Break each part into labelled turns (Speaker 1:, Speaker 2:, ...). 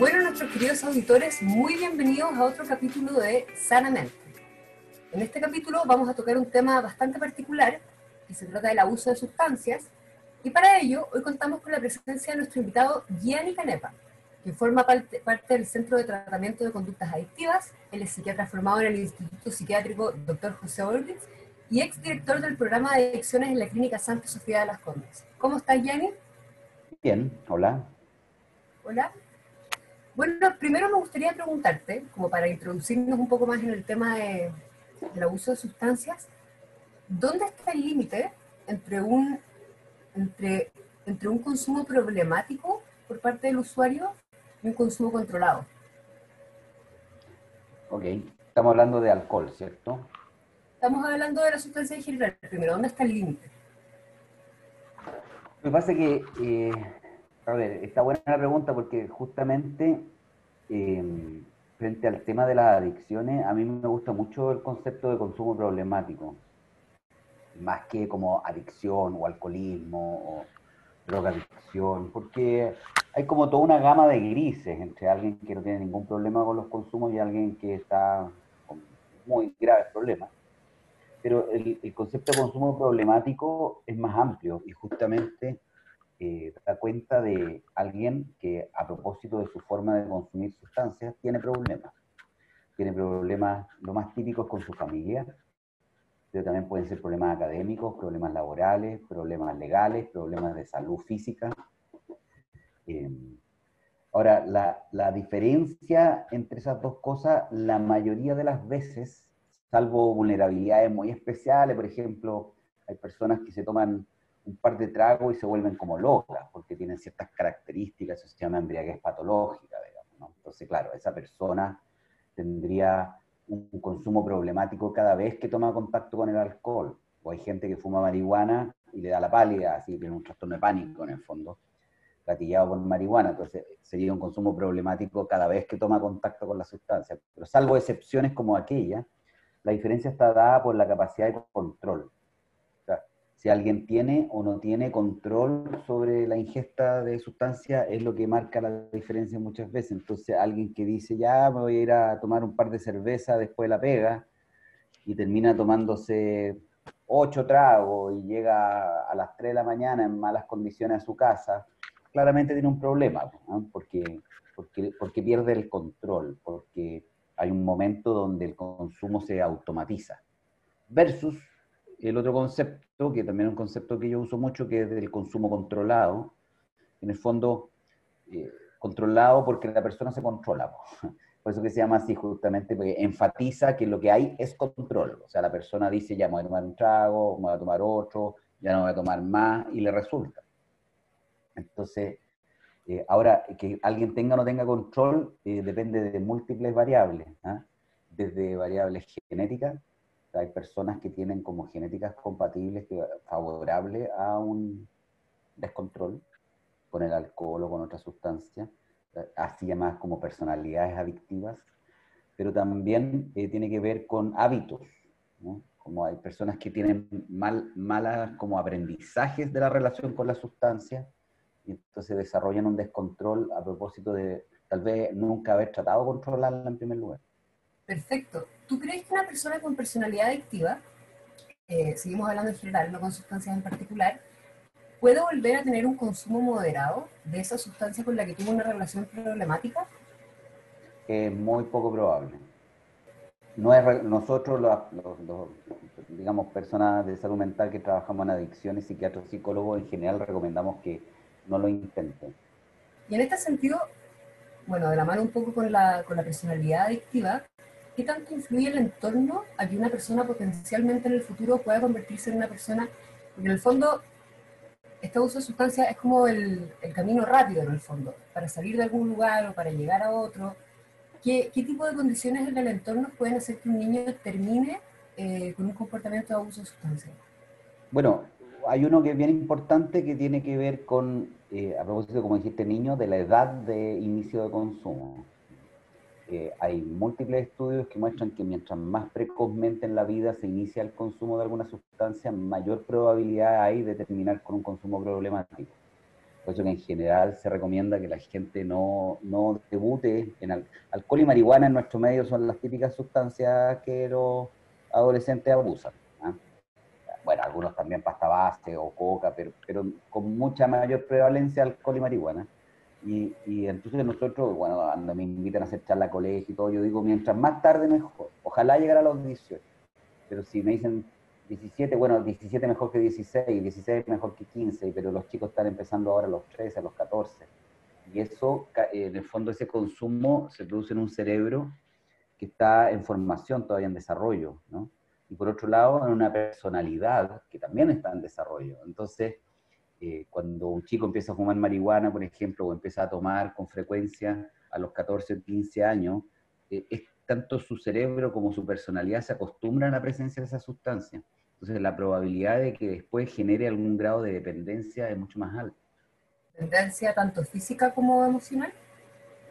Speaker 1: Bueno, nuestros queridos auditores, muy bienvenidos a otro capítulo de Sanamente. En este capítulo vamos a tocar un tema bastante particular, que se trata del abuso de sustancias, y para ello hoy contamos con la presencia de nuestro invitado Gianni Canepa, que forma parte, del Centro de Tratamiento de Conductas Adictivas, él es psiquiatra formado en el Instituto Psiquiátrico Dr. José Olrich y exdirector del programa de adicciones en la Clínica Santa Sofía de las Condes. ¿Cómo estás, Gianni?
Speaker 2: Bien, hola.
Speaker 1: Hola. Bueno, primero me gustaría preguntarte, como para introducirnos un poco más en el tema del abuso de sustancias, ¿dónde está el límite entre un, entre, entre un consumo problemático por parte del usuario y un consumo controlado?
Speaker 2: Ok, estamos hablando de alcohol, ¿cierto?
Speaker 1: Estamos hablando de la sustancia en general. Primero, ¿dónde está el límite?
Speaker 2: Que pasa que eh, a ver, está buena la pregunta porque justamente em, frente al tema de las adicciones, a mí me gusta mucho el concepto de consumo problemático, más que como adicción o alcoholismo o drogadicción, porque hay como toda una gama de grises entre alguien que no tiene ningún problema con los consumos y alguien que está con muy graves problemas. Pero el, el concepto de consumo problemático es más amplio y justamente eh, da cuenta de alguien que a propósito de su forma de consumir sustancias tiene problemas. Tiene problemas, lo más típicos con su familia, pero también pueden ser problemas académicos, problemas laborales, problemas legales, problemas de salud física. Em, ahora, la, la, diferencia entre esas dos cosas, la mayoría de las veces, salvo vulnerabilidades muy especiales, por ejemplo, hay personas que se toman un par de tragos y se vuelven como locas, porque tienen ciertas características, eso se llama embriaguez patológica, digamos. Entonces, claro, esa persona tendría un consumo problemático cada vez que toma contacto con el alcohol. O hay gente que fuma marihuana y le da la pálida, así tiene un trastorno de pánico en el fondo, gatillado por marihuana, entonces sería un consumo problemático cada vez que toma contacto con la sustancia. Pero salvo excepciones como aquella, la diferencia está dada por la capacidad de control si alguien tiene o no tiene control sobre la ingesta de sustancia es lo que marca la diferencia muchas veces. Entonces, alguien que dice, ya me voy a ir a tomar un par de cerveza después de la pega, y termina tomándose ocho tragos y llega a las 3 de la mañana en malas condiciones a su casa, claramente tiene un problema, porque, porque, porque pierde el control, porque hay un momento donde el consumo se automatiza. Versus el otro concepto, que también es un concepto que yo uso mucho, que es el consumo controlado. En el fondo, eh, controlado porque la persona se controla. Por eso que se llama así justamente, porque enfatiza que lo que hay es control. O sea, la persona dice, ya me voy a tomar un trago, me voy a tomar otro, ya no voy a tomar más, y le resulta. Entonces, eh, ahora, que alguien tenga o no tenga control eh, depende de múltiples variables, ¿ah? desde variables genéticas, hay personas que tienen como genéticas compatibles favorables a un descontrol con el alcohol o con otra sustancia, así llamadas como personalidades adictivas, pero también eh, tiene que ver con hábitos, como hay personas que tienen mal, malas como aprendizajes de la relación con la sustancia, y entonces desarrollan un descontrol a propósito de tal vez nunca haber tratado de controlarla en primer lugar.
Speaker 1: Perfecto. ¿Tú crees que una persona con personalidad adictiva, eh, seguimos hablando en general, no con sustancias en particular, puede volver a tener un consumo moderado de esa sustancia con la que tuvo una relación problemática?
Speaker 2: Es muy poco probable. No es, nosotros, los, digamos, personas de salud mental que trabajamos en adicciones, psiquiatros, psicólogos, en general recomendamos que no lo intenten.
Speaker 1: Y en este sentido, bueno, de la mano un poco con la, con la personalidad adictiva, ¿qué tanto influye el entorno a que una persona potencialmente en el futuro pueda convertirse en una persona? En el fondo, este uso de sustancias es como el, camino rápido en el fondo, para salir de algún lugar o para llegar a otro. ¿Qué, qué tipo de condiciones en el entorno pueden hacer que un niño termine eh, con un comportamiento de abuso de sustancias?
Speaker 2: Bueno, hay uno que es bien importante que tiene que ver con, eh, a propósito, como dijiste, niño, de la edad de inicio de consumo hay múltiples estudios que muestran que mientras más precozmente en la vida se inicia el consumo de alguna sustancia, mayor probabilidad hay de terminar con un consumo problemático. Por eso que en general se recomienda que la gente no, no debute en alcohol y marihuana en nuestro medio son las típicas sustancias que los adolescentes abusan. ¿ah? Bueno, algunos también pasta base o coca, pero, pero con mucha mayor prevalencia alcohol y marihuana. Y, y, entonces nosotros, bueno, cuando me invitan a hacer charla colegio y todo, yo digo, mientras más tarde mejor. Ojalá llegar a los 18. Pero si me dicen 17, bueno, 17 mejor que 16, 16 mejor que 15, pero los chicos están empezando ahora a los 13, a los 14. Y eso, en el fondo, ese consumo se produce en un cerebro que está en formación, todavía en desarrollo, ¿no? Y por otro lado, en una personalidad que también está en desarrollo. Entonces, eh, cuando un chico empieza a fumar marihuana, por ejemplo, o empieza a tomar con frecuencia a los 14 o 15 años, eh, es tanto su cerebro como su personalidad se acostumbran a la presencia de esa sustancia. Entonces la probabilidad de que después genere algún grado de dependencia es mucho más alta.
Speaker 1: ¿Dependencia tanto física como emocional?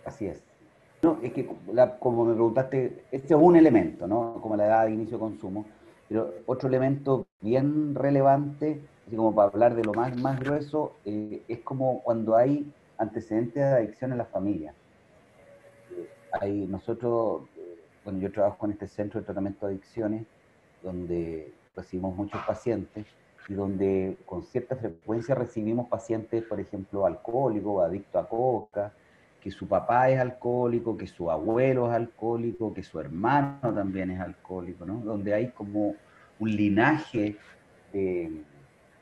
Speaker 2: Así es. No, es que como me preguntaste, este es un elemento, ¿no? Como la edad de inicio de consumo, pero otro elemento bien relevante así como para hablar de lo más, más grueso, eh, es como cuando hay antecedentes de adicción en la familia. Eh, nosotros, eh, bueno, yo trabajo en este centro de tratamiento de adicciones, donde recibimos muchos pacientes y donde con cierta frecuencia recibimos pacientes, por ejemplo, alcohólicos, adictos a coca, que su papá es alcohólico, que su abuelo es alcohólico, que su hermano también es alcohólico, ¿no? Donde hay como un linaje de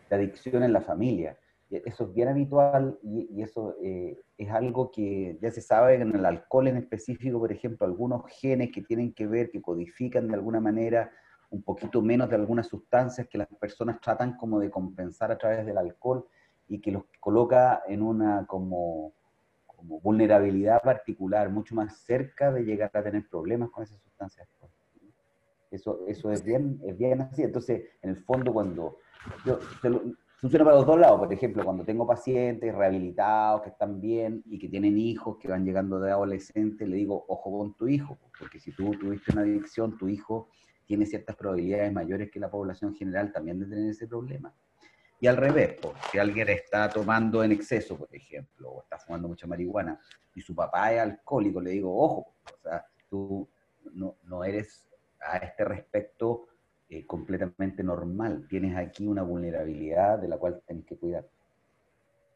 Speaker 2: de adicción en la familia. Eso es bien habitual y, eso eh, es algo que ya se sabe en el alcohol en específico, por ejemplo, algunos genes que tienen que ver, que codifican de alguna manera un poquito menos de algunas sustancias que las personas tratan como de compensar a través del alcohol y que los coloca en una como, como vulnerabilidad particular, mucho más cerca de llegar a tener problemas con esas sustancias. Eso, eso es, bien, es bien así. Entonces, en el fondo, cuando yo, funciona para los dos lados. Por ejemplo, cuando tengo pacientes rehabilitados que están bien y que tienen hijos que van llegando de adolescentes, le digo, ojo con tu hijo, porque si tú tuviste una adicción, tu hijo tiene ciertas probabilidades mayores que la población general también de tener ese problema. Y al revés, si alguien está tomando en exceso, por ejemplo, o está fumando mucha marihuana, y su papá es alcohólico, le digo, ojo, o sea, tú no, no eres a este respecto eh, completamente normal. Tienes aquí una vulnerabilidad de la cual tienes que cuidar.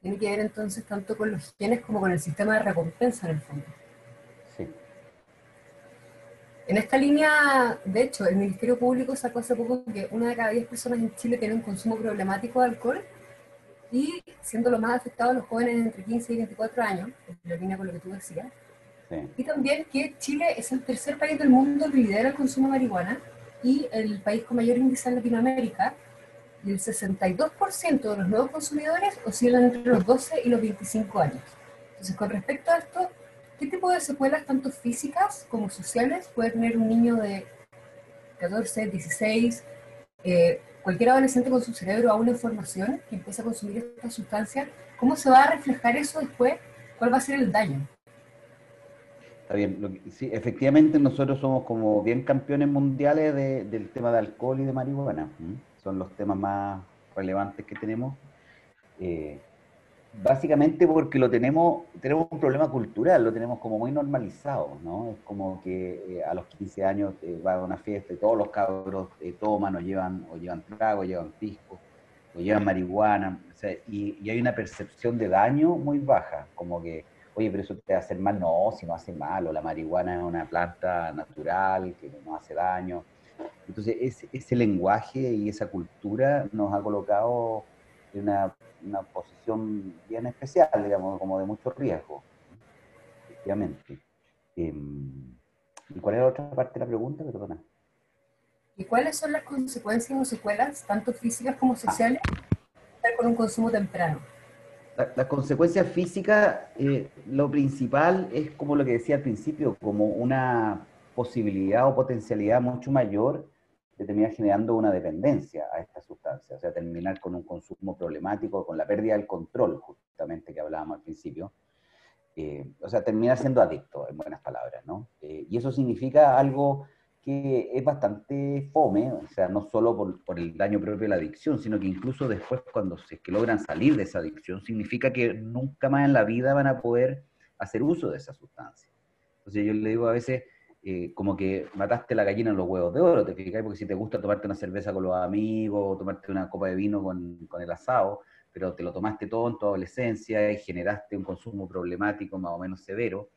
Speaker 1: Tiene que ver entonces tanto con los genes como con el sistema de recompensa en el fondo.
Speaker 2: Sí.
Speaker 1: En esta línea, de hecho, el Ministerio Público sacó hace poco que una de cada diez personas en Chile tiene un consumo problemático de alcohol y siendo lo más afectados los jóvenes entre 15 y 24 años, en la línea con lo que tú decías. Y también que Chile es el tercer país del mundo que lidera el consumo de marihuana y el país con mayor índice en Latinoamérica, y el 62% de los nuevos consumidores oscilan entre los 12 y los 25 años. Entonces, con respecto a esto, ¿qué tipo de secuelas, tanto físicas como sociales, puede tener un niño de 14, 16, eh, cualquier adolescente con su cerebro aún en formación que empieza a consumir esta sustancia? ¿Cómo se va a reflejar eso después? ¿Cuál va a ser el daño?
Speaker 2: Bien. sí, efectivamente nosotros somos como bien campeones mundiales del tema de alcohol y de marihuana. Son los temas más relevantes que tenemos. Eh, básicamente porque lo tenemos, tenemos un problema cultural, lo tenemos como muy normalizado, ¿no? Es como que eh, a los 15 años eh, va a una fiesta y todos los cabros toman o llevan, o llevan trago, o llevan pisco, o llevan marihuana, y, y hay una percepción de daño muy baja, como que oye, pero eso te va a hacer mal. No, si no hace mal, o la marihuana es una planta natural que no hace daño. Entonces, ese, ese lenguaje y esa cultura nos ha colocado en una, una, posición bien especial, digamos, como de mucho riesgo, efectivamente. Em, ¿Y cuál es la otra parte de la pregunta? Perdona.
Speaker 1: ¿Y cuáles son las consecuencias o secuelas, tanto físicas como sociales, con un consumo temprano?
Speaker 2: La, consecuencia física, eh, lo principal es como lo que decía al principio, como una posibilidad o potencialidad mucho mayor de terminar generando una dependencia a esta sustancia, o sea, terminar con un consumo problemático, con la pérdida del control, justamente que hablábamos al principio. Eh, o sea, terminar siendo adicto, en buenas palabras, ¿no? Eh, y eso significa algo que es bastante fome, o sea, no solo por, el daño propio de la adicción, sino que incluso después cuando se logran salir de esa adicción, significa que nunca más en la vida van a poder hacer uso de esa sustancia. Entonces yo le digo a veces, eh, como que mataste la gallina en los huevos de oro, ¿te fijas? Porque si te gusta tomarte una cerveza con los amigos, o tomarte una copa de vino con, con el asado, pero te lo tomaste todo en tu adolescencia y generaste un consumo problemático más o menos severo,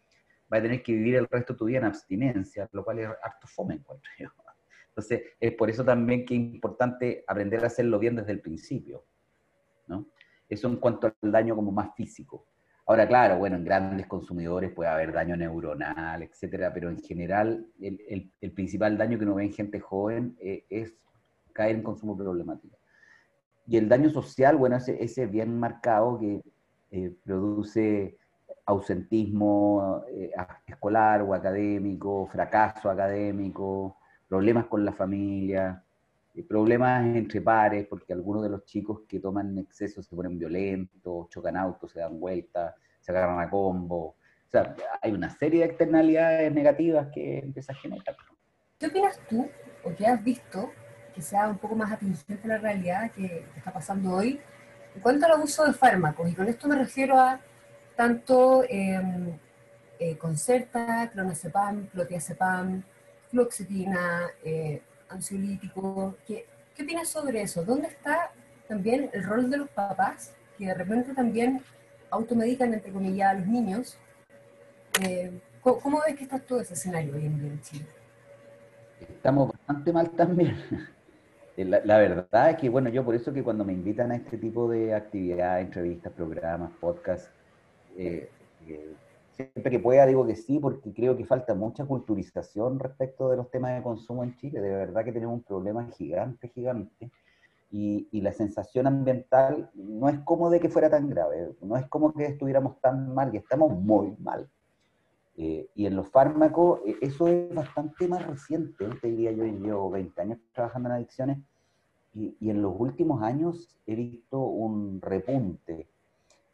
Speaker 2: vas a tener que vivir el resto de tu vida en abstinencia, lo cual es harto fome, encuentro yo. Entonces, es por eso también que es importante aprender a hacerlo bien desde el principio, ¿no? Eso en cuanto al daño como más físico. Ahora, claro, bueno, en grandes consumidores puede haber daño neuronal, etcétera, pero en general el, el, principal daño que uno ve en gente joven eh, es caer en consumo problemático. Y el daño social, bueno, ese, ese bien marcado que eh, produce ausentismo eh, escolar o académico, fracaso académico, problemas con la familia, problemas entre pares, porque algunos de los chicos que toman exceso se ponen violentos, chocan autos, se dan vueltas, se agarran a combo. O sea, hay una serie de externalidades negativas que empieza a generar.
Speaker 1: ¿Qué opinas tú, o qué has visto, que sea un poco más atingente a la realidad que, está pasando hoy, en cuanto al abuso de fármacos? Y con esto me refiero a tanto eh, eh, Concerta, clonazepam, clotiazepam, fluoxetina, eh, ansiolítico. ¿Qué, ¿Qué opinas sobre eso? ¿Dónde está también el rol de los papás que de repente también automedican, entre comillas, a los niños? Eh, ¿cómo, ves que está todo ese escenario hoy en día en Chile?
Speaker 2: Estamos bastante mal también. La, verdad es que, bueno, yo por eso que cuando me invitan a este tipo de actividades, entrevistas, programas, podcasts, eh, eh, siempre que pueda digo que sí, porque creo que falta mucha culturización respecto de los temas de consumo en Chile. De verdad que tenemos un problema gigante, gigante. Y, y, la sensación ambiental no es como de que fuera tan grave, no es como que estuviéramos tan mal, y estamos muy mal. Eh, y en los fármacos, eh, eso es bastante más reciente, te diría yo, llevo 20 años trabajando en adicciones, y, y en los últimos años he visto un repunte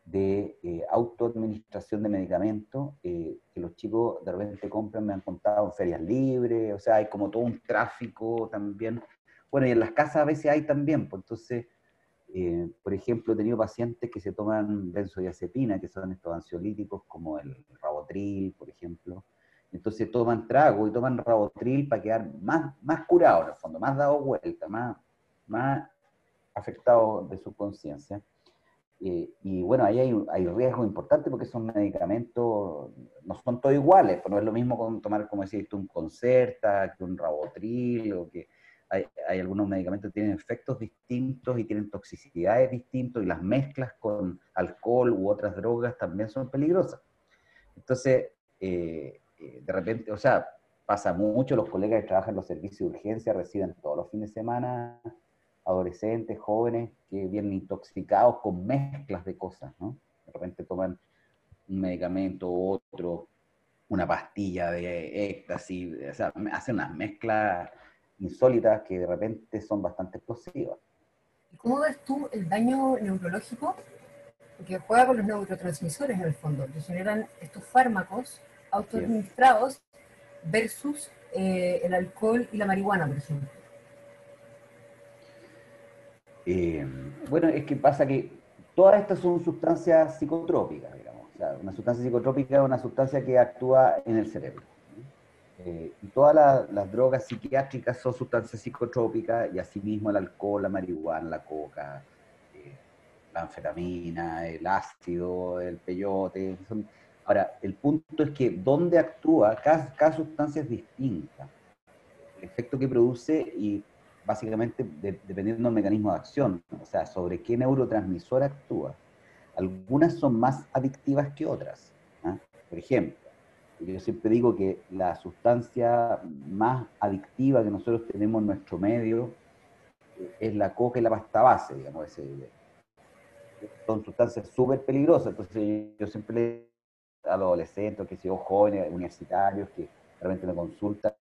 Speaker 2: de eh, autoadministración de medicamentos eh, que los chicos de repente compran, me han contado en ferias libres, o sea, hay como todo un tráfico también. Bueno, y en las casas a veces hay también, pues entonces, eh, por ejemplo, he tenido pacientes que se toman benzodiazepina, que son estos ansiolíticos como el rabotril, por ejemplo. Entonces toman trago y toman rabotril para quedar más, más en el fondo, más dado vuelta, más, más afectados de su conciencia. Eh, y bueno, ahí hay, hay riesgo importante porque esos medicamentos no son todos iguales, pues no es lo mismo con tomar, como decís tú, un Concerta, que un Rabotril, o que hay, hay, algunos medicamentos que tienen efectos distintos y tienen toxicidades distintas, y las mezclas con alcohol u otras drogas también son peligrosas. Entonces, eh, eh, de repente, o sea, pasa mucho, los colegas que trabajan en los servicios de urgencia reciben todos los fines de semana adolescentes, jóvenes, que vienen intoxicados con mezclas de cosas, ¿no? De repente toman un medicamento, otro, una pastilla de éxtasis, o sea, hacen unas mezclas insólitas que de repente son bastante explosivas.
Speaker 1: ¿Cómo ves tú el daño neurológico que juega con los neurotransmisores en el fondo, que generan estos fármacos autoadministrados versus eh, el alcohol y la marihuana, por ejemplo?
Speaker 2: Eh, bueno, es que pasa que todas estas son sustancias psicotrópicas, digamos. Una sustancia psicotrópica es una sustancia que actúa en el cerebro. Eh, todas las drogas psiquiátricas son sustancias psicotrópicas y asimismo el alcohol, la marihuana, la coca, eh, la anfetamina, el ácido, el peyote. Ahora, el punto es que dónde actúa, cada, cada sustancia es distinta. El efecto que produce y básicamente dependiendo del mecanismo de acción, o sea, sobre qué neurotransmisor actúa. Algunas son más adictivas que otras. ¿ah? Por ejemplo, yo siempre digo que la sustancia más adictiva que nosotros tenemos en nuestro medio es la coca y la pasta base, digamos. son sustancias súper peligrosas, entonces yo siempre le a los adolescentes, que sean jóvenes, universitarios, que realmente me consultan,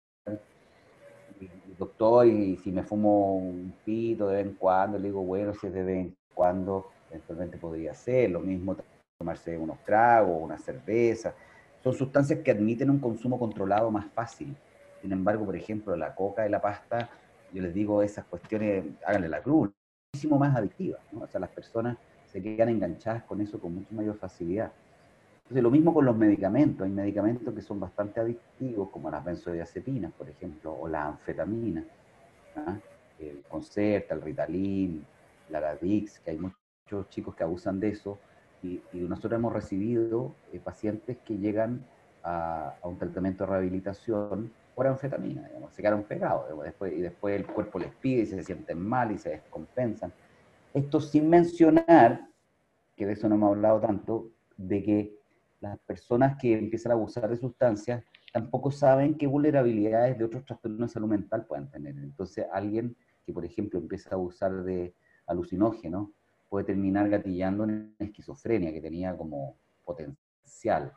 Speaker 2: doctor, y si me fumo un pito de vez en cuando, le digo, bueno, si es de vez en cuando, eventualmente podría ser. Lo mismo tomarse unos tragos, una cerveza. Son sustancias que admiten un consumo controlado más fácil. Sin embargo, por ejemplo, la coca y la pasta, yo les digo esas cuestiones, háganle la cruz, muchísimo más adictivas. O sea, las personas se quedan enganchadas con eso con mucha mayor facilidad. Entonces, lo mismo con los medicamentos. Hay medicamentos que son bastante adictivos, como las benzodiazepinas, por ejemplo, o la anfetamina. ¿ah? El Concerta, el Ritalin, la Radix, que hay muchos chicos que abusan de eso. Y, nosotros hemos recibido eh, pacientes que llegan a, un tratamiento de rehabilitación por anfetamina, digamos, se quedaron pegados, después, y después el cuerpo les pide y se sienten mal y se descompensan. Esto sin mencionar, que de eso no hemos hablado tanto, de que las personas que empiezan a abusar de sustancias tampoco saben qué vulnerabilidades de otros trastornos de salud mental pueden tener. Entonces, alguien que, por ejemplo, empieza a abusar de alucinógenos puede terminar gatillando en esquizofrenia, que tenía como potencial.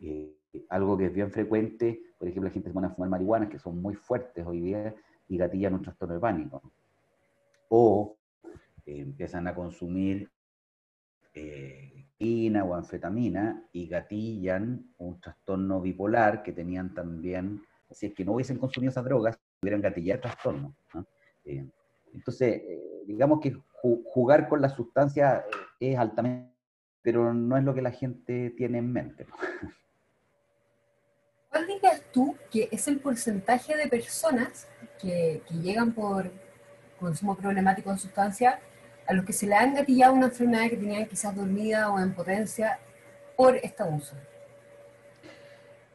Speaker 2: Eh, algo que es bien frecuente, por ejemplo, la gente se pone a fumar marihuana, que son muy fuertes hoy día, y gatillan un trastorno de pánico. O eh, empiezan a consumir eh, o anfetamina y gatillan un trastorno bipolar que tenían también, si es que no hubiesen consumido esas drogas, hubieran gatillado trastorno. Eh, entonces, eh, digamos que jugar con la sustancia es altamente, pero no es lo que la gente tiene en mente.
Speaker 1: ¿Cuál dirías tú que es el porcentaje de personas que, que llegan por consumo problemático de sustancias a los que se le han gatillado una enfermedad que tenían quizás dormida o en potencia por este abuso?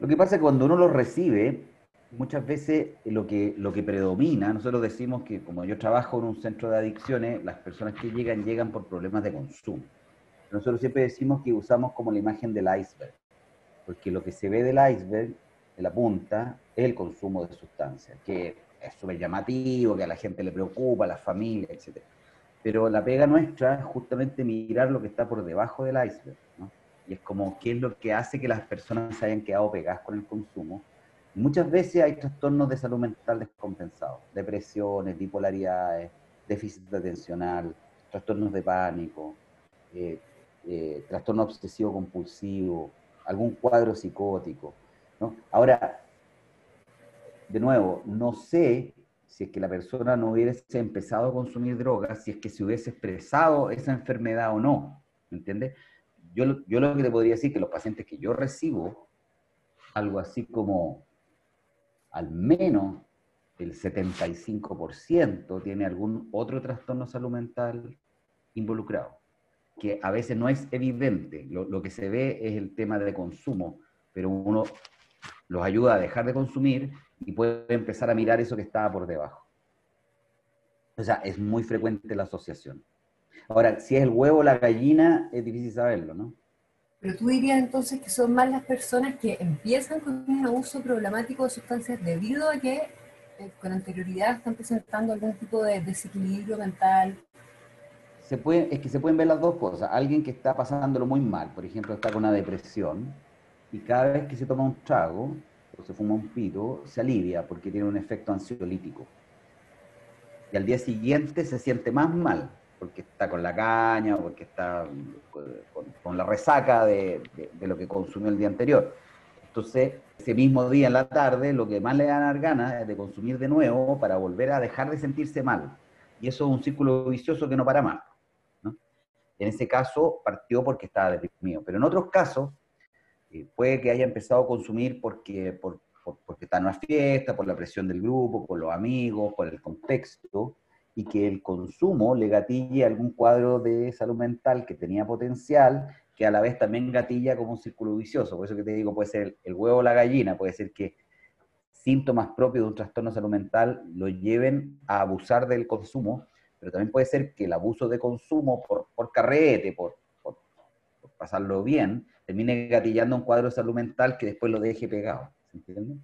Speaker 2: Lo que pasa es que cuando uno lo recibe, muchas veces lo que, lo que predomina, nosotros decimos que como yo trabajo en un centro de adicciones, las personas que llegan llegan por problemas de consumo. Nosotros siempre decimos que usamos como la imagen del iceberg, porque lo que se ve del iceberg, de la punta, es el consumo de sustancias, que es súper llamativo, que a la gente le preocupa, a las familias, etcétera pero la pega nuestra es justamente mirar lo que está por debajo del iceberg, ¿no? Y es como qué es lo que hace que las personas se hayan quedado pegadas con el consumo. Muchas veces hay trastornos de salud mental descompensados, depresiones, bipolaridades, déficit atencional, trastornos de pánico, eh, eh, trastorno obsesivo compulsivo, algún cuadro psicótico. ¿no? Ahora, de nuevo, no sé si es que la persona no hubiese empezado a consumir drogas, si es que se hubiese expresado esa enfermedad o no, ¿me entiendes? Yo, yo lo que te podría decir que los pacientes que yo recibo, algo así como al menos el 75% tiene algún otro trastorno salud mental involucrado, que a veces no es evidente, lo, lo que se ve es el tema de consumo, pero uno los ayuda a dejar de consumir y puede empezar a mirar eso que estaba por debajo. O sea, es muy frecuente la asociación. Ahora, si es el huevo o la gallina, es difícil saberlo, ¿no?
Speaker 1: Pero tú dirías entonces que son más las personas que empiezan con un abuso problemático de sustancias debido a que eh, con anterioridad están presentando algún tipo de desequilibrio mental.
Speaker 2: Se puede, es que se pueden ver las dos cosas. Alguien que está pasándolo muy mal, por ejemplo, está con una depresión, y cada vez que se toma un trago, o se fuma un pito, se alivia porque tiene un efecto ansiolítico. Y al día siguiente se siente más mal, porque está con la caña o porque está con, la resaca de, lo que consumió el día anterior. Entonces, ese mismo día en la tarde, lo que más le da dar ganas es de consumir de nuevo para volver a dejar de sentirse mal. Y eso es un círculo vicioso que no para más. En ese caso, partió porque estaba deprimido. Pero en otros casos, puede que haya empezado a consumir porque, por, porque está en una fiesta, por la presión del grupo, por los amigos, por el contexto, y que el consumo le gatille algún cuadro de salud mental que tenía potencial, que a la vez también gatilla como un círculo vicioso. Por eso que te digo, puede ser el huevo o la gallina, puede ser que síntomas propios de un trastorno de salud mental lo lleven a abusar del consumo, pero también puede ser que el abuso de consumo por, por carrete, por, por pasarlo bien, termine gatillando un cuadro de salud mental que después lo deje pegado. ¿Se entiende?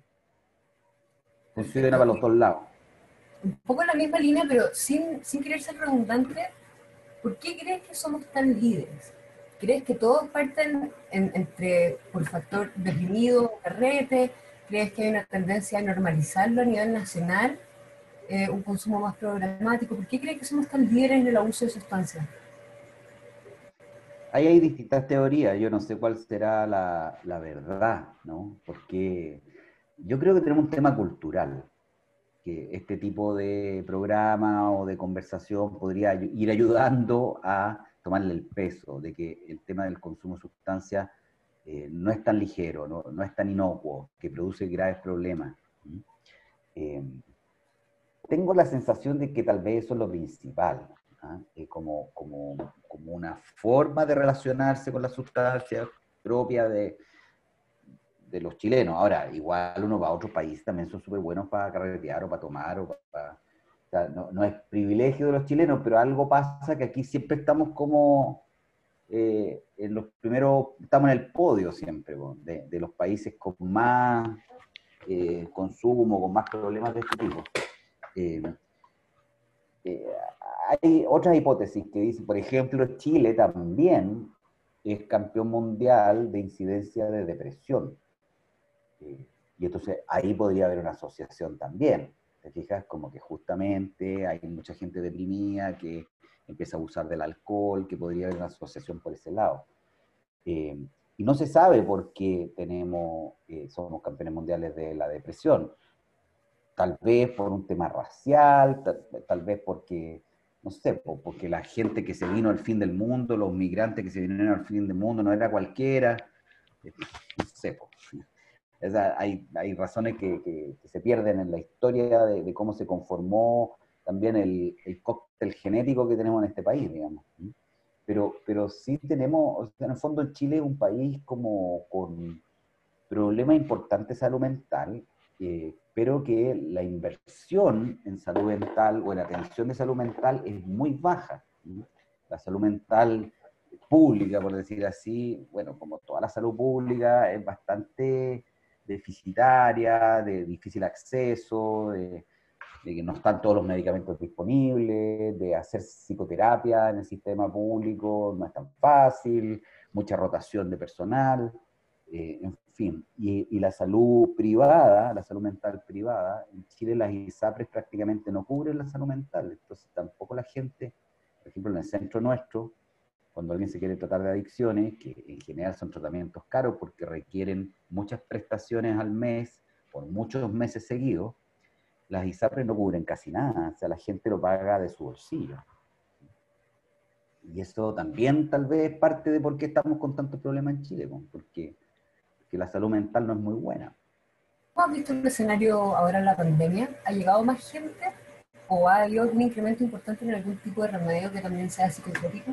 Speaker 2: Funciona para los dos lados.
Speaker 1: Un poco en la misma línea, pero sin, sin querer ser redundante, ¿por qué crees que somos tan líderes? ¿Crees que todos parten entre por factor deprimido, carrete? ¿Crees que hay una tendencia a normalizarlo a nivel nacional? Eh, un consumo más programático. ¿Por qué crees que somos tan líderes en el abuso de sustancias?
Speaker 2: Ahí hay distintas teorías, yo no sé cuál será la, verdad, ¿no? Porque yo creo que tenemos un tema cultural, que este tipo de programa o de conversación podría ir ayudando a tomarle el peso de que el tema del consumo de sustancias eh, no es tan ligero, no, es tan inocuo, que produce graves problemas. Eh, tengo la sensación de que tal vez eso es lo principal. Eh, como, como, como, una forma de relacionarse con la sustancia propia de, de los chilenos. Ahora, igual uno va a otros países, también son súper buenos para carretear o para tomar o para no, es privilegio de los chilenos, pero algo pasa que aquí siempre estamos como eh, en los primeros, estamos en el podio siempre, de, los países con más eh, consumo, con más problemas de este tipo. Eh, hay otras hipótesis que dicen, por ejemplo, Chile también es campeón mundial de incidencia de depresión. y entonces ahí podría haber una asociación también. ¿Te fijas? Como que justamente hay mucha gente deprimida que empieza a abusar del alcohol, que podría haber una asociación por ese lado. Eh, y no se sabe por qué tenemos, eh, somos campeones mundiales de la depresión. Tal vez por un tema racial, tal, vez porque, no sé, porque la gente que se vino al fin del mundo, los migrantes que se vinieron al fin del mundo, no era cualquiera. Eh, no sé, hay, hay, razones que, se pierden en la historia de, cómo se conformó también el, el, cóctel genético que tenemos en este país, digamos. Pero, pero sí tenemos, en el fondo Chile es un país como con problemas importantes de salud mental, eh, pero que la inversión en salud mental o en atención de salud mental es muy baja. La salud mental pública, por decir así, bueno, como toda la salud pública, es bastante deficitaria, de difícil acceso, de, que no están todos los medicamentos disponibles, de hacer psicoterapia en el sistema público no es tan fácil, mucha rotación de personal, eh, en Y, la salud privada, la salud mental privada, en Chile las ISAPRES prácticamente no cubren la salud mental, entonces tampoco la gente, por ejemplo en el centro nuestro, cuando alguien se quiere tratar de adicciones, que en general son tratamientos caros porque requieren muchas prestaciones al mes por muchos meses seguidos, las ISAPRES no cubren casi nada, o sea, la gente lo paga de su bolsillo. Y eso también tal vez es parte de por qué estamos con tantos problemas en Chile, porque, porque la salud mental no es muy buena.
Speaker 1: ¿Cómo has visto el escenario ahora en la pandemia? ¿Ha llegado más gente o ha habido un incremento importante en algún tipo de remedio que también sea psicotrópico?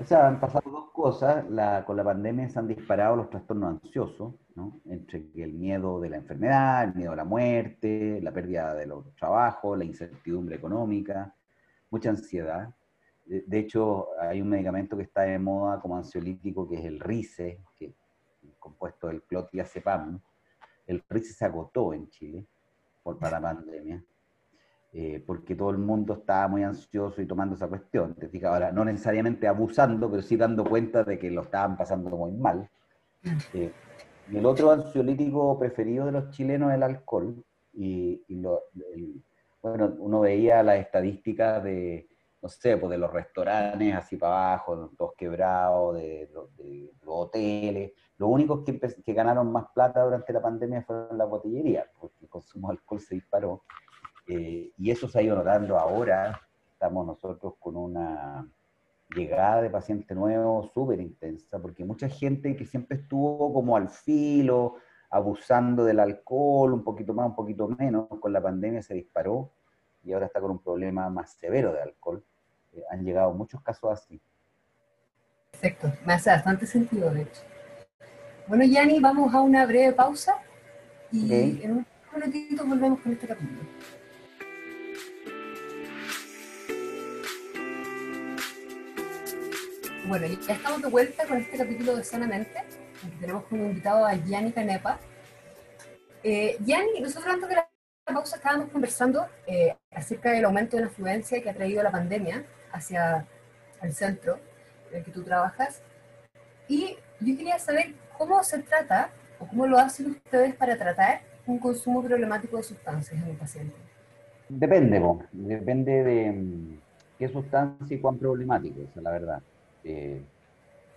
Speaker 2: O sea, han pasado dos cosas. con la pandemia se han disparado los trastornos ansiosos, ¿no? entre el miedo de la enfermedad, el miedo a la muerte, la pérdida de los trabajos, la incertidumbre económica, mucha ansiedad. De, hecho, hay un medicamento que está de moda como ansiolítico que es el RICE, que es compuesto del clotiazepam. El RICE se agotó en Chile por para la pandemia. Eh, porque todo el mundo estaba muy ansioso y tomando esa cuestión. Te fijas, ahora, no necesariamente abusando, pero sí dando cuenta de que lo estaban pasando muy mal. Eh, y el otro ansiolítico preferido de los chilenos es el alcohol. Y, bueno, uno veía las estadísticas de, no sé, pues de los restaurantes así para abajo, todos quebrados, de, de, los hoteles. Los únicos que, ganaron más plata durante la pandemia fueron las botillerías, porque el consumo de alcohol se disparó. Eh, y eso se ha ido notando ahora. Estamos nosotros con una llegada de pacientes nuevos súper intensa, porque mucha gente que siempre estuvo como al filo, abusando del alcohol, un poquito más, un poquito menos, con la pandemia se disparó y ahora está con un problema más severo de alcohol. Eh, han llegado muchos casos así.
Speaker 1: Perfecto, me hace bastante sentido, de hecho. Bueno, Yanni, vamos a una breve pausa y en un minutito volvemos con este capítulo. Bueno, ya estamos de vuelta con este capítulo de Sanamente. Tenemos como invitado a Gianni Canepa. Eh, Gianni, nosotros antes de la pausa estábamos conversando eh, acerca del aumento de la afluencia que ha traído la pandemia hacia el centro en el que tú trabajas. Y yo quería saber cómo se trata o cómo lo hacen ustedes para tratar un consumo problemático de sustancias en un paciente.
Speaker 2: Depende, depende de mm, qué sustancia y cuán problemático, es la verdad. Eh,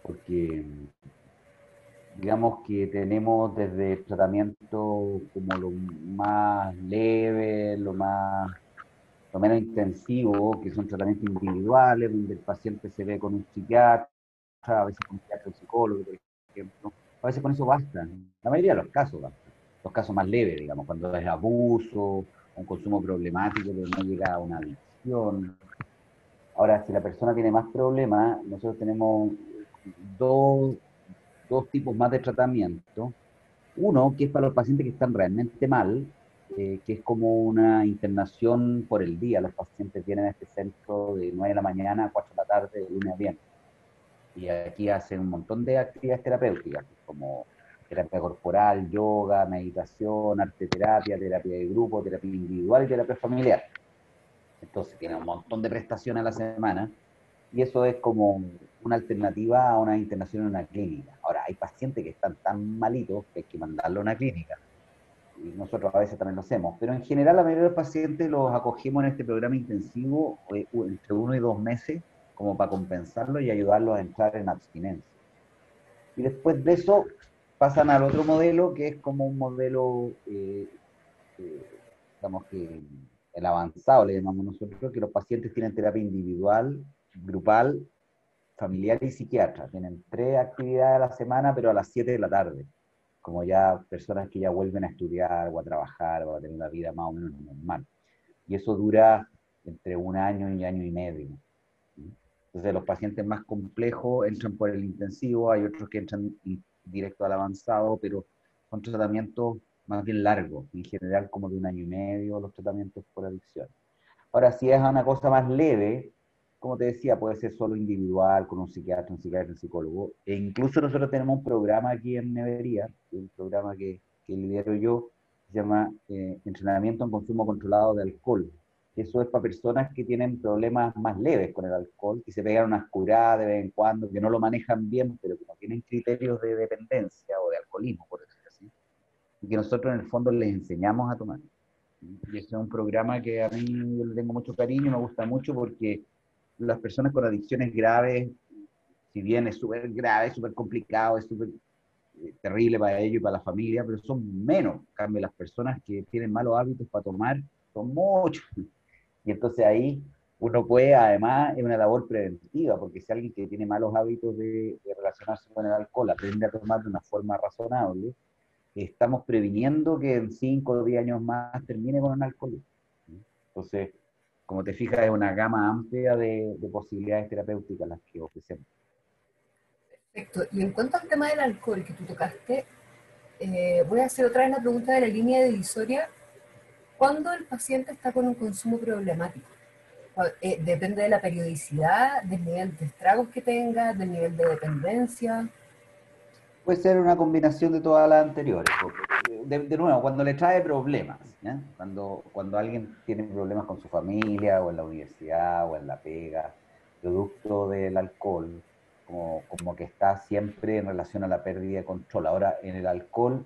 Speaker 2: porque digamos que tenemos desde tratamiento como lo más leve, lo más lo menos intensivo, que son tratamientos individuales, donde el paciente se ve con un psiquiatra, a veces con un psiquiatra psicólogo, por ejemplo. A veces con eso basta. La mayoría de los casos basta. Los casos más leves, digamos, cuando es abuso, un consumo problemático que no llega a una adicción. Ahora, si la persona tiene más problemas, nosotros tenemos dos, dos tipos más de tratamiento. Uno, que es para los pacientes que están realmente mal, eh, que es como una internación por el día. Los pacientes vienen a este centro de 9 de la mañana a 4 de la tarde, de lunes a viernes. Y aquí hacen un montón de actividades terapéuticas, como terapia corporal, yoga, meditación, arte terapia, terapia de grupo, terapia individual y terapia familiar. Entonces tiene un montón de prestaciones a la semana y eso es como una alternativa a una internación en una clínica. Ahora, hay pacientes que están tan malitos que hay que mandarlo a una clínica. Y nosotros a veces también lo hacemos. Pero en general la mayoría de los pacientes los acogimos en este programa intensivo eh, entre uno y dos meses como para compensarlo y ayudarlos a entrar en abstinencia. Y después de eso pasan al otro modelo que es como un modelo, eh, eh, digamos que el avanzado, le llamamos nosotros, que los pacientes tienen terapia individual, grupal, familiar y psiquiatra. Tienen tres actividades a la semana, pero a las 7 de la tarde, como ya personas que ya vuelven a estudiar o a trabajar o a tener una vida más o menos normal. Y eso dura entre un año y año y medio. Entonces los pacientes más complejos entran por el intensivo, hay otros que entran directo al avanzado, pero son tratamientos más bien largo, en general como de un año y medio los tratamientos por adicción. Ahora, si es una cosa más leve, como te decía, puede ser solo individual, con un psiquiatra, un psiquiatra, un psicólogo. E incluso nosotros tenemos un programa aquí en Nevería, un programa que, que lidero yo, se llama eh, Entrenamiento en Consumo Controlado de Alcohol. Eso es para personas que tienen problemas más leves con el alcohol, que se pegan unas curadas de vez en cuando, que no lo manejan bien, pero que no tienen criterios de dependencia o de alcoholismo, por decirlo así y que nosotros en el fondo les enseñamos a tomar. Y este es un programa que a mí yo le tengo mucho cariño, me gusta mucho porque las personas con adicciones graves, si bien es súper grave, súper complicado, es súper eh, terrible para ellos y para la familia, pero son menos. En cambio, las personas que tienen malos hábitos para tomar son muchos. Y entonces ahí uno puede, además, es una labor preventiva, porque si alguien que tiene malos hábitos de, de relacionarse con el alcohol aprende a tomar de una forma razonable, estamos previniendo que en 5 o 10 años más termine con un alcoholismo. Entonces, como te fijas, es una gama amplia de, posibilidades terapéuticas las que ofrecemos.
Speaker 1: Perfecto. Y en cuanto al tema del alcohol que tú tocaste, eh, voy a hacer otra vez la pregunta de la línea divisoria. ¿Cuándo el paciente está con un consumo problemático? Eh, depende de la periodicidad, del nivel de estragos que tenga, del nivel de dependencia.
Speaker 2: Puede ser una combinación de todas las anteriores. De, nuevo, cuando le trae problemas, cuando, cuando alguien tiene problemas con su familia o en la universidad o en la pega, producto del alcohol, como, como que está siempre en relación a la pérdida de control. Ahora, en el alcohol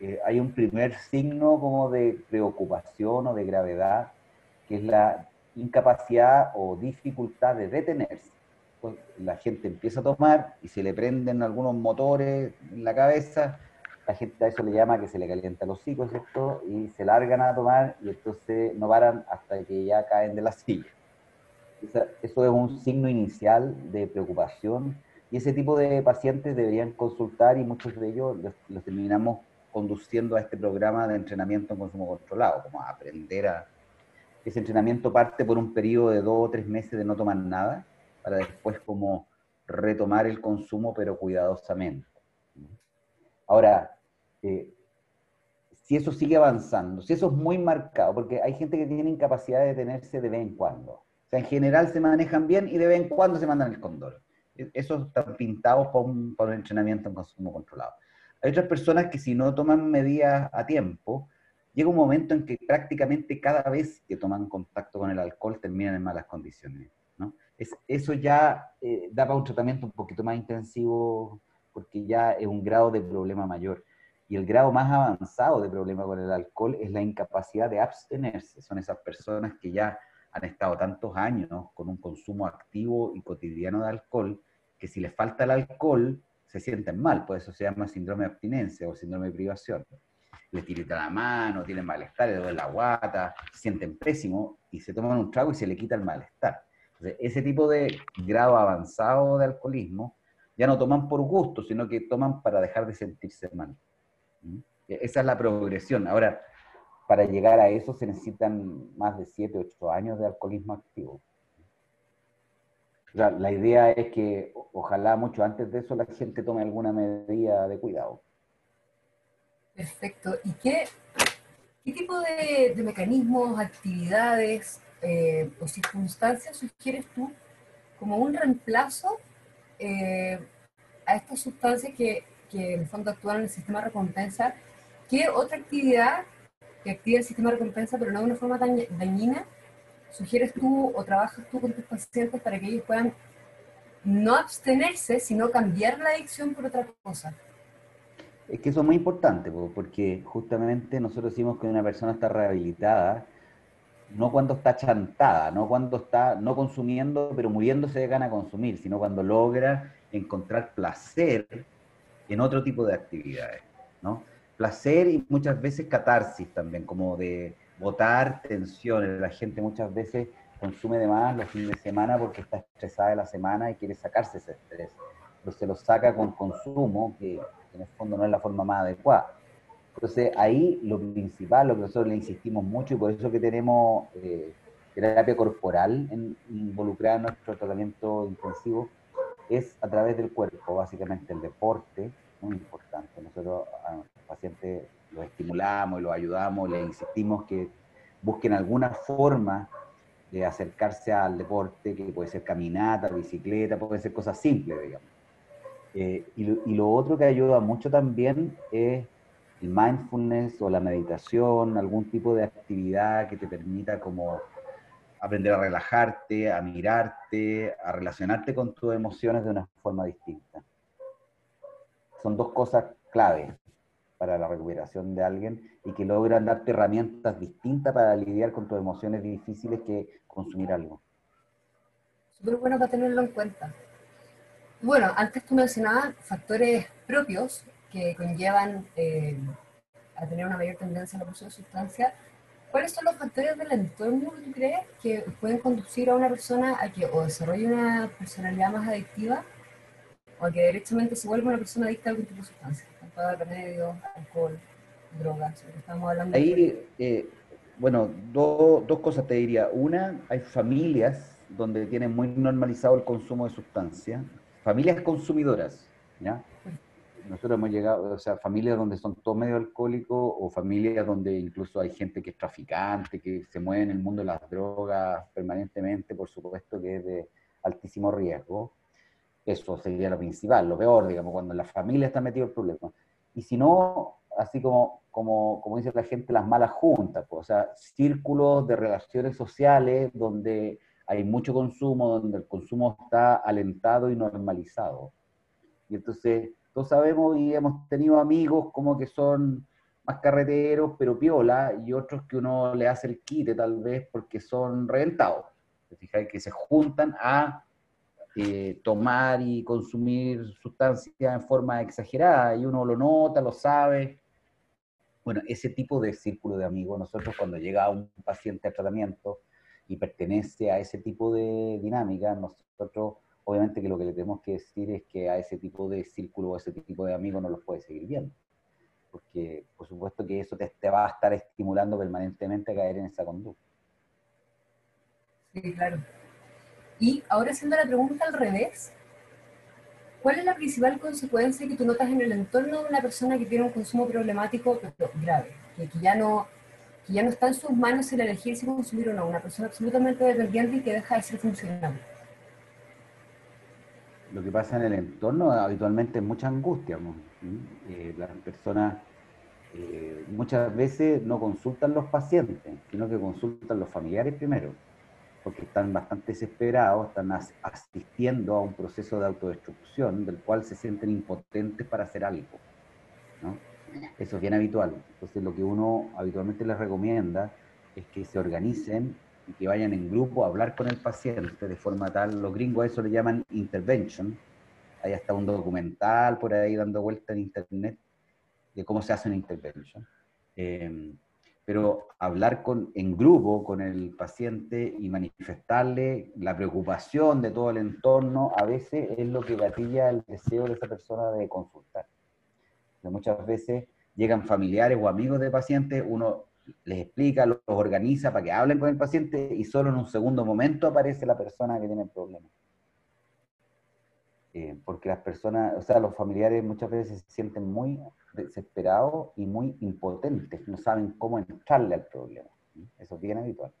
Speaker 2: eh, hay un primer signo como de preocupación o de gravedad, que es la incapacidad o dificultad de detenerse la gente empieza a tomar y se le prenden algunos motores en la cabeza, la gente a eso le llama que se le calienta los hocico, ¿cierto? Y se largan a tomar y entonces no paran hasta que ya caen de la silla. Eso es un signo inicial de preocupación y ese tipo de pacientes deberían consultar y muchos de ellos los, terminamos conduciendo a este programa de entrenamiento en consumo controlado, como a aprender a... Ese entrenamiento parte por un periodo de dos o tres meses de no tomar nada, para después como retomar el consumo, pero cuidadosamente. Ahora, eh, si eso sigue avanzando, si eso es muy marcado, porque hay gente que tiene incapacidad de detenerse de vez en cuando. O sea, en general se manejan bien y de vez en cuando se mandan el condor. E, Eso está pintado por un, por un entrenamiento en consumo controlado. Hay otras personas que si no toman medidas a tiempo, llega un momento en que prácticamente cada vez que toman contacto con el alcohol terminan en malas condiciones eso ya eh, da para un tratamiento un poquito más intensivo porque ya es un grado de problema mayor. Y el grado más avanzado de problema con el alcohol es la incapacidad de abstenerse. Son esas personas que ya han estado tantos años con un consumo activo y cotidiano de alcohol, que si les falta el alcohol, se sienten mal, por eso se llama síndrome de abstinencia o síndrome de privación. Les tirita la mano, tienen malestar, les duele la guata, se sienten pésimo y se toman un trago y se le quita el malestar. Ese tipo de grado avanzado de alcoholismo ya no toman por gusto, sino que toman para dejar de sentirse mal. ¿Mm? Esa es la progresión. Ahora, para llegar a eso se necesitan más de 7, 8 años de alcoholismo activo. la idea es que ojalá mucho antes de eso la gente tome alguna medida de cuidado.
Speaker 1: Perfecto. ¿Y qué, qué tipo de, mecanismos, actividades eh, o circunstancias sugieres tú como un reemplazo eh, a estas sustancias que, que en el fondo actúan en el sistema de recompensa? ¿Qué otra actividad que activa el sistema de recompensa, pero no de una forma tan dañina, sugieres tú o trabajas tú con tus pacientes para que ellos puedan no abstenerse, sino cambiar la adicción por otra cosa?
Speaker 2: Es que eso es muy importante, porque justamente nosotros decimos que una persona está rehabilitada no cuando está chantada, no cuando está no consumiendo, pero muriéndose de gana consumir, sino cuando logra encontrar placer en otro tipo de actividades, ¿no? placer y muchas veces catarsis también, como de botar tensiones. La gente muchas veces consume de más los fines de semana porque está estresada de la semana y quiere sacarse ese estrés. Pero se lo saca con consumo, que en el fondo no es la forma más adecuada. Entonces ahí lo principal, lo que nosotros le insistimos mucho y por eso que tenemos eh, terapia corporal involucrada en nuestro tratamiento intensivo, es a través del cuerpo, básicamente el deporte, muy importante. Nosotros a pacientes los estimulamos y los ayudamos, les insistimos que busquen alguna forma de acercarse al deporte, que puede ser caminata, bicicleta, puede ser cosas simples, digamos. Eh, y, lo otro que ayuda mucho también es el mindfulness o la meditación, algún tipo de actividad que te permita como aprender a relajarte, a mirarte, a relacionarte con tus emociones de una forma distinta son dos cosas clave para la recuperación de alguien y que logran darte herramientas distintas para lidiar con tus emociones difíciles que consumir algo.
Speaker 1: Súper bueno para tenerlo en cuenta. Bueno, antes tú mencionabas factores propios que conllevan eh, a tener una mayor tendencia a la de sustancias. ¿Cuáles son los factores del entorno que tú crees que pueden conducir a una persona a que o desarrolle una personalidad más adictiva o que directamente se vuelve una persona adicta a algún tipo de sustancia, remedios, alcohol, drogas, estamos hablando
Speaker 2: Ahí, eh, bueno, dos cosas te diría. Una, hay familias donde tienen muy normalizado el consumo de sustancias, familias consumidoras, ¿ya? Nosotros hemos llegado, o sea, familias donde son todos medio alcohólicos o familias donde incluso hay gente que es traficante, que se mueve en el mundo de las drogas permanentemente, por supuesto que es de altísimo riesgo. Eso sería lo principal, lo peor, digamos, cuando la familia está metida en problemas. Y si no, así como, como, como dice la gente, las malas juntas, pues, o sea, círculos de relaciones sociales donde hay mucho consumo, donde el consumo está alentado y normalizado. Y entonces, todos sabemos y hemos tenido amigos como que son más carreteros, pero piola, y otros que uno le hace el quite tal vez porque son reventados. Fijáis que se juntan a eh, tomar y consumir sustancias en forma exagerada y uno lo nota, lo sabe. Bueno, ese tipo de círculo de amigos, nosotros cuando llega un paciente a tratamiento y pertenece a ese tipo de dinámica, nosotros obviamente que lo que le tenemos que decir es que a ese tipo de círculo o ese tipo de amigos no los puede seguir viendo. Porque por supuesto que eso te, te va a estar estimulando permanentemente a caer en esa conducta.
Speaker 1: Sí, claro. Y ahora haciendo la pregunta al revés, ¿cuál es la principal consecuencia que tú notas en el entorno de una persona que tiene un consumo problemático pero grave? Que, ya no, que ya no está en sus manos el elegir si consumir o no, una persona absolutamente dependiente y que deja de ser funcional.
Speaker 2: Lo que pasa en el entorno habitualmente es mucha angustia. Eh, las personas eh, muchas veces no consultan los pacientes, sino que consultan los familiares primero porque están bastante desesperados, están asistiendo a un proceso de autodestrucción del cual se sienten impotentes para hacer algo. Eso es bien habitual. Entonces lo que uno habitualmente les recomienda es que se organicen y que vayan en grupo a hablar con el paciente de forma tal, los gringos a eso le llaman intervention, hay hasta un documental por ahí dando vuelta en internet de cómo se hace una intervention. Eh, pero hablar con, en grupo con el paciente y manifestarle la preocupación de todo el entorno, a veces es lo que gatilla el deseo de esa persona de consultar. muchas veces llegan familiares o amigos de pacientes, uno les explica, los organiza para que hablen con el paciente y solo en un segundo momento aparece la persona que tiene el problema. Eh, porque las personas, o sea, los familiares muchas veces se sienten muy desesperados y muy impotentes, no saben cómo entrarle al problema. Eso es bien habitual.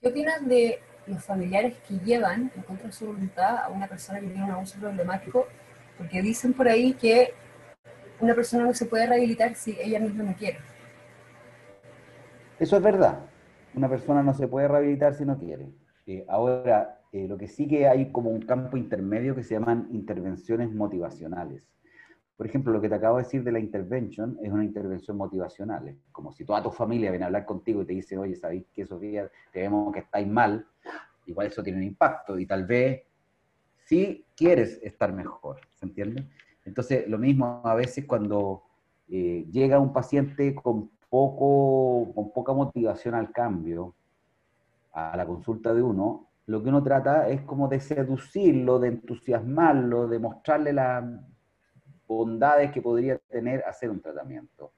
Speaker 1: ¿Qué opinas de los familiares que llevan en contra de su voluntad a una persona que tiene un abuso problemático? Porque dicen por ahí que una persona no se puede rehabilitar si ella misma no quiere.
Speaker 2: Eso es verdad. Una persona no se puede rehabilitar si no quiere. Eh, ahora, eh, lo que sí que hay como un campo intermedio que se llaman intervenciones motivacionales. Por ejemplo, lo que te acabo de decir de la intervention es una intervención motivacional. como si toda tu familia viene a hablar contigo y te dice, oye, ¿sabéis que Sofía, te vemos que estáis mal? Igual eso tiene un impacto y tal vez sí quieres estar mejor, ¿se entiende? Entonces, lo mismo a veces cuando eh, llega un paciente con, poco, con poca motivación al cambio, a la consulta de uno, lo que uno trata es como de seducirlo, de entusiasmarlo, de mostrarle las bondades que podría tener hacer un tratamiento.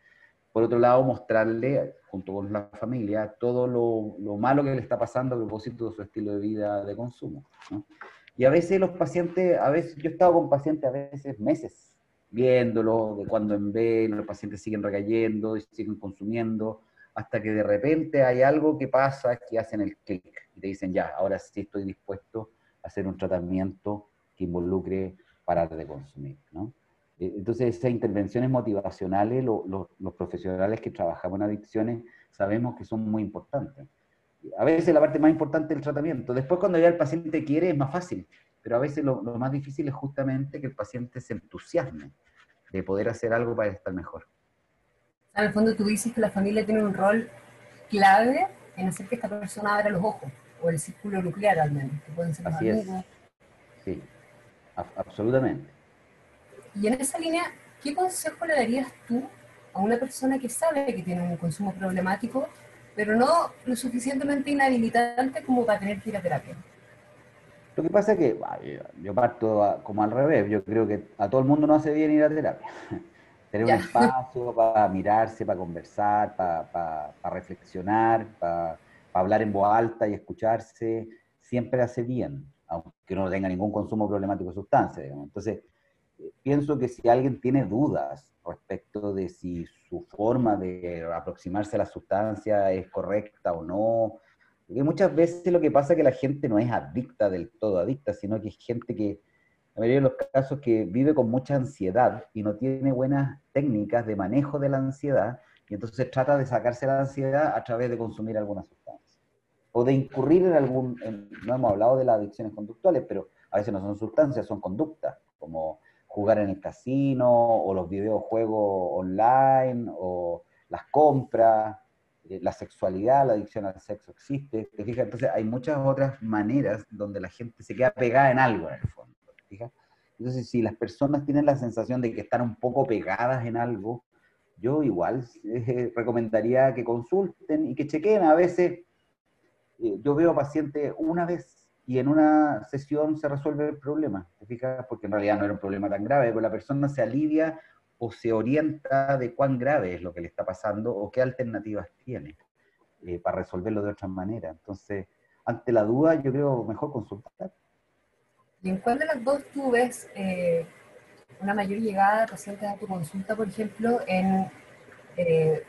Speaker 2: Por otro lado, mostrarle, junto con la familia, todo lo, lo malo que le está pasando a propósito de su estilo de vida de consumo. Y a veces los pacientes, a veces, yo he estado con pacientes a veces meses viéndolo, de cuando en vez los pacientes siguen recayendo y siguen consumiendo, hasta que de repente hay algo que pasa que hacen el clic y te dicen, ya, ahora sí estoy dispuesto a hacer un tratamiento que involucre parar de consumir, ¿no? Eh, entonces, esas intervenciones motivacionales, los profesionales que trabajamos en adicciones, sabemos que son muy importantes a veces la parte más importante del tratamiento. Después cuando ya el paciente quiere es más fácil, pero a veces lo, más difícil es justamente que el paciente se entusiasme de poder hacer algo para estar mejor.
Speaker 1: En el fondo tú dices que la familia tiene un rol clave en hacer que esta persona abra los ojos, o el círculo nuclear al menos, que pueden ser
Speaker 2: Así Es. Sí, absolutamente.
Speaker 1: Y en esa línea, ¿qué consejo le darías tú a una persona que sabe que tiene un consumo problemático pero no lo suficientemente inhabilitante como para tener que ir a terapia.
Speaker 2: Lo que pasa es que yo parto como al revés, yo creo que a todo el mundo no hace bien ir a terapia. Tener un espacio para mirarse, para conversar, para, reflexionar, para, hablar en voz alta y escucharse, siempre hace bien, aunque no tenga ningún consumo problemático de sustancias. Entonces, eh, pienso que si alguien tiene dudas respecto de si su forma de aproximarse a la sustancia es correcta o no. Porque muchas veces lo que pasa es que la gente no es adicta del todo adicta, sino que es gente que, la mayoría de los casos, que vive con mucha ansiedad y no tiene buenas técnicas de manejo de la ansiedad, y entonces trata de sacarse la ansiedad a través de consumir alguna sustancia. O de incurrir en algún, no hemos hablado de las adicciones conductuales, pero a veces no son sustancias, son conductas, como jugar en el casino, o los videojuegos online, o las compras, eh, la sexualidad, la adicción al sexo existe, ¿te fijas? Entonces hay muchas otras maneras donde la gente se queda pegada en algo, en el fondo, ¿te fijas? Entonces, si las personas tienen la sensación de que están un poco pegadas en algo, yo igual eh, recomendaría que consulten y que chequen. A veces, eh, yo veo pacientes una vez y en una sesión se resuelve el problema, ¿te fijas? Porque en realidad no era un problema tan grave, pero la persona se alivia o se orienta de cuán grave es lo que le está pasando o qué alternativas tiene eh, para resolverlo de otra manera. Entonces, ante la duda, yo creo mejor consultar.
Speaker 1: ¿Y en cuál de las dos tú ves eh, una mayor llegada de pacientes a tu consulta, por ejemplo, en, eh,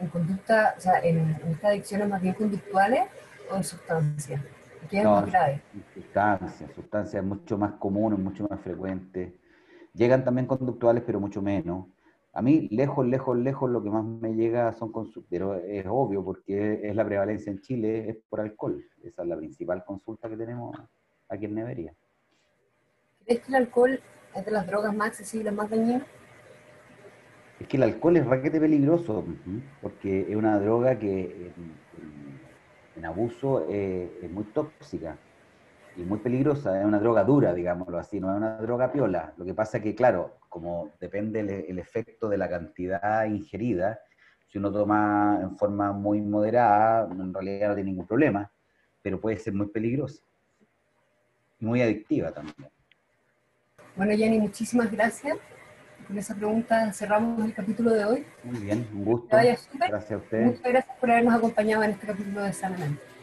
Speaker 1: en conducta, o sea, en, en estas adicciones más bien conductuales o en sustancias? ¿Qué es no, más grave?
Speaker 2: Sustancias, sustancias mucho más comunes, mucho más frecuentes. Llegan también conductuales, pero mucho menos. A mí, lejos, lejos, lejos, lo que más me llega son pero es obvio, porque es la prevalencia en Chile, es por alcohol. Esa es la principal consulta que tenemos aquí en Nevería.
Speaker 1: ¿Crees que el alcohol es de las drogas más accesibles, más dañinas?
Speaker 2: Es que el alcohol es raquete peligroso, porque es una droga que en abuso eh, es muy tóxica. Y muy peligrosa, es una droga dura, digámoslo así, no es una droga piola. Lo que pasa es que, claro, como depende el, el efecto de la cantidad ingerida, si uno toma en forma muy moderada, en realidad no tiene ningún problema, pero puede ser muy peligrosa y muy adictiva también.
Speaker 1: Bueno, Jenny, muchísimas gracias. Con esa pregunta cerramos el capítulo de hoy.
Speaker 2: Muy bien, un gusto. Gracias a ustedes.
Speaker 1: Muchas gracias por habernos acompañado en este capítulo de Sanamente.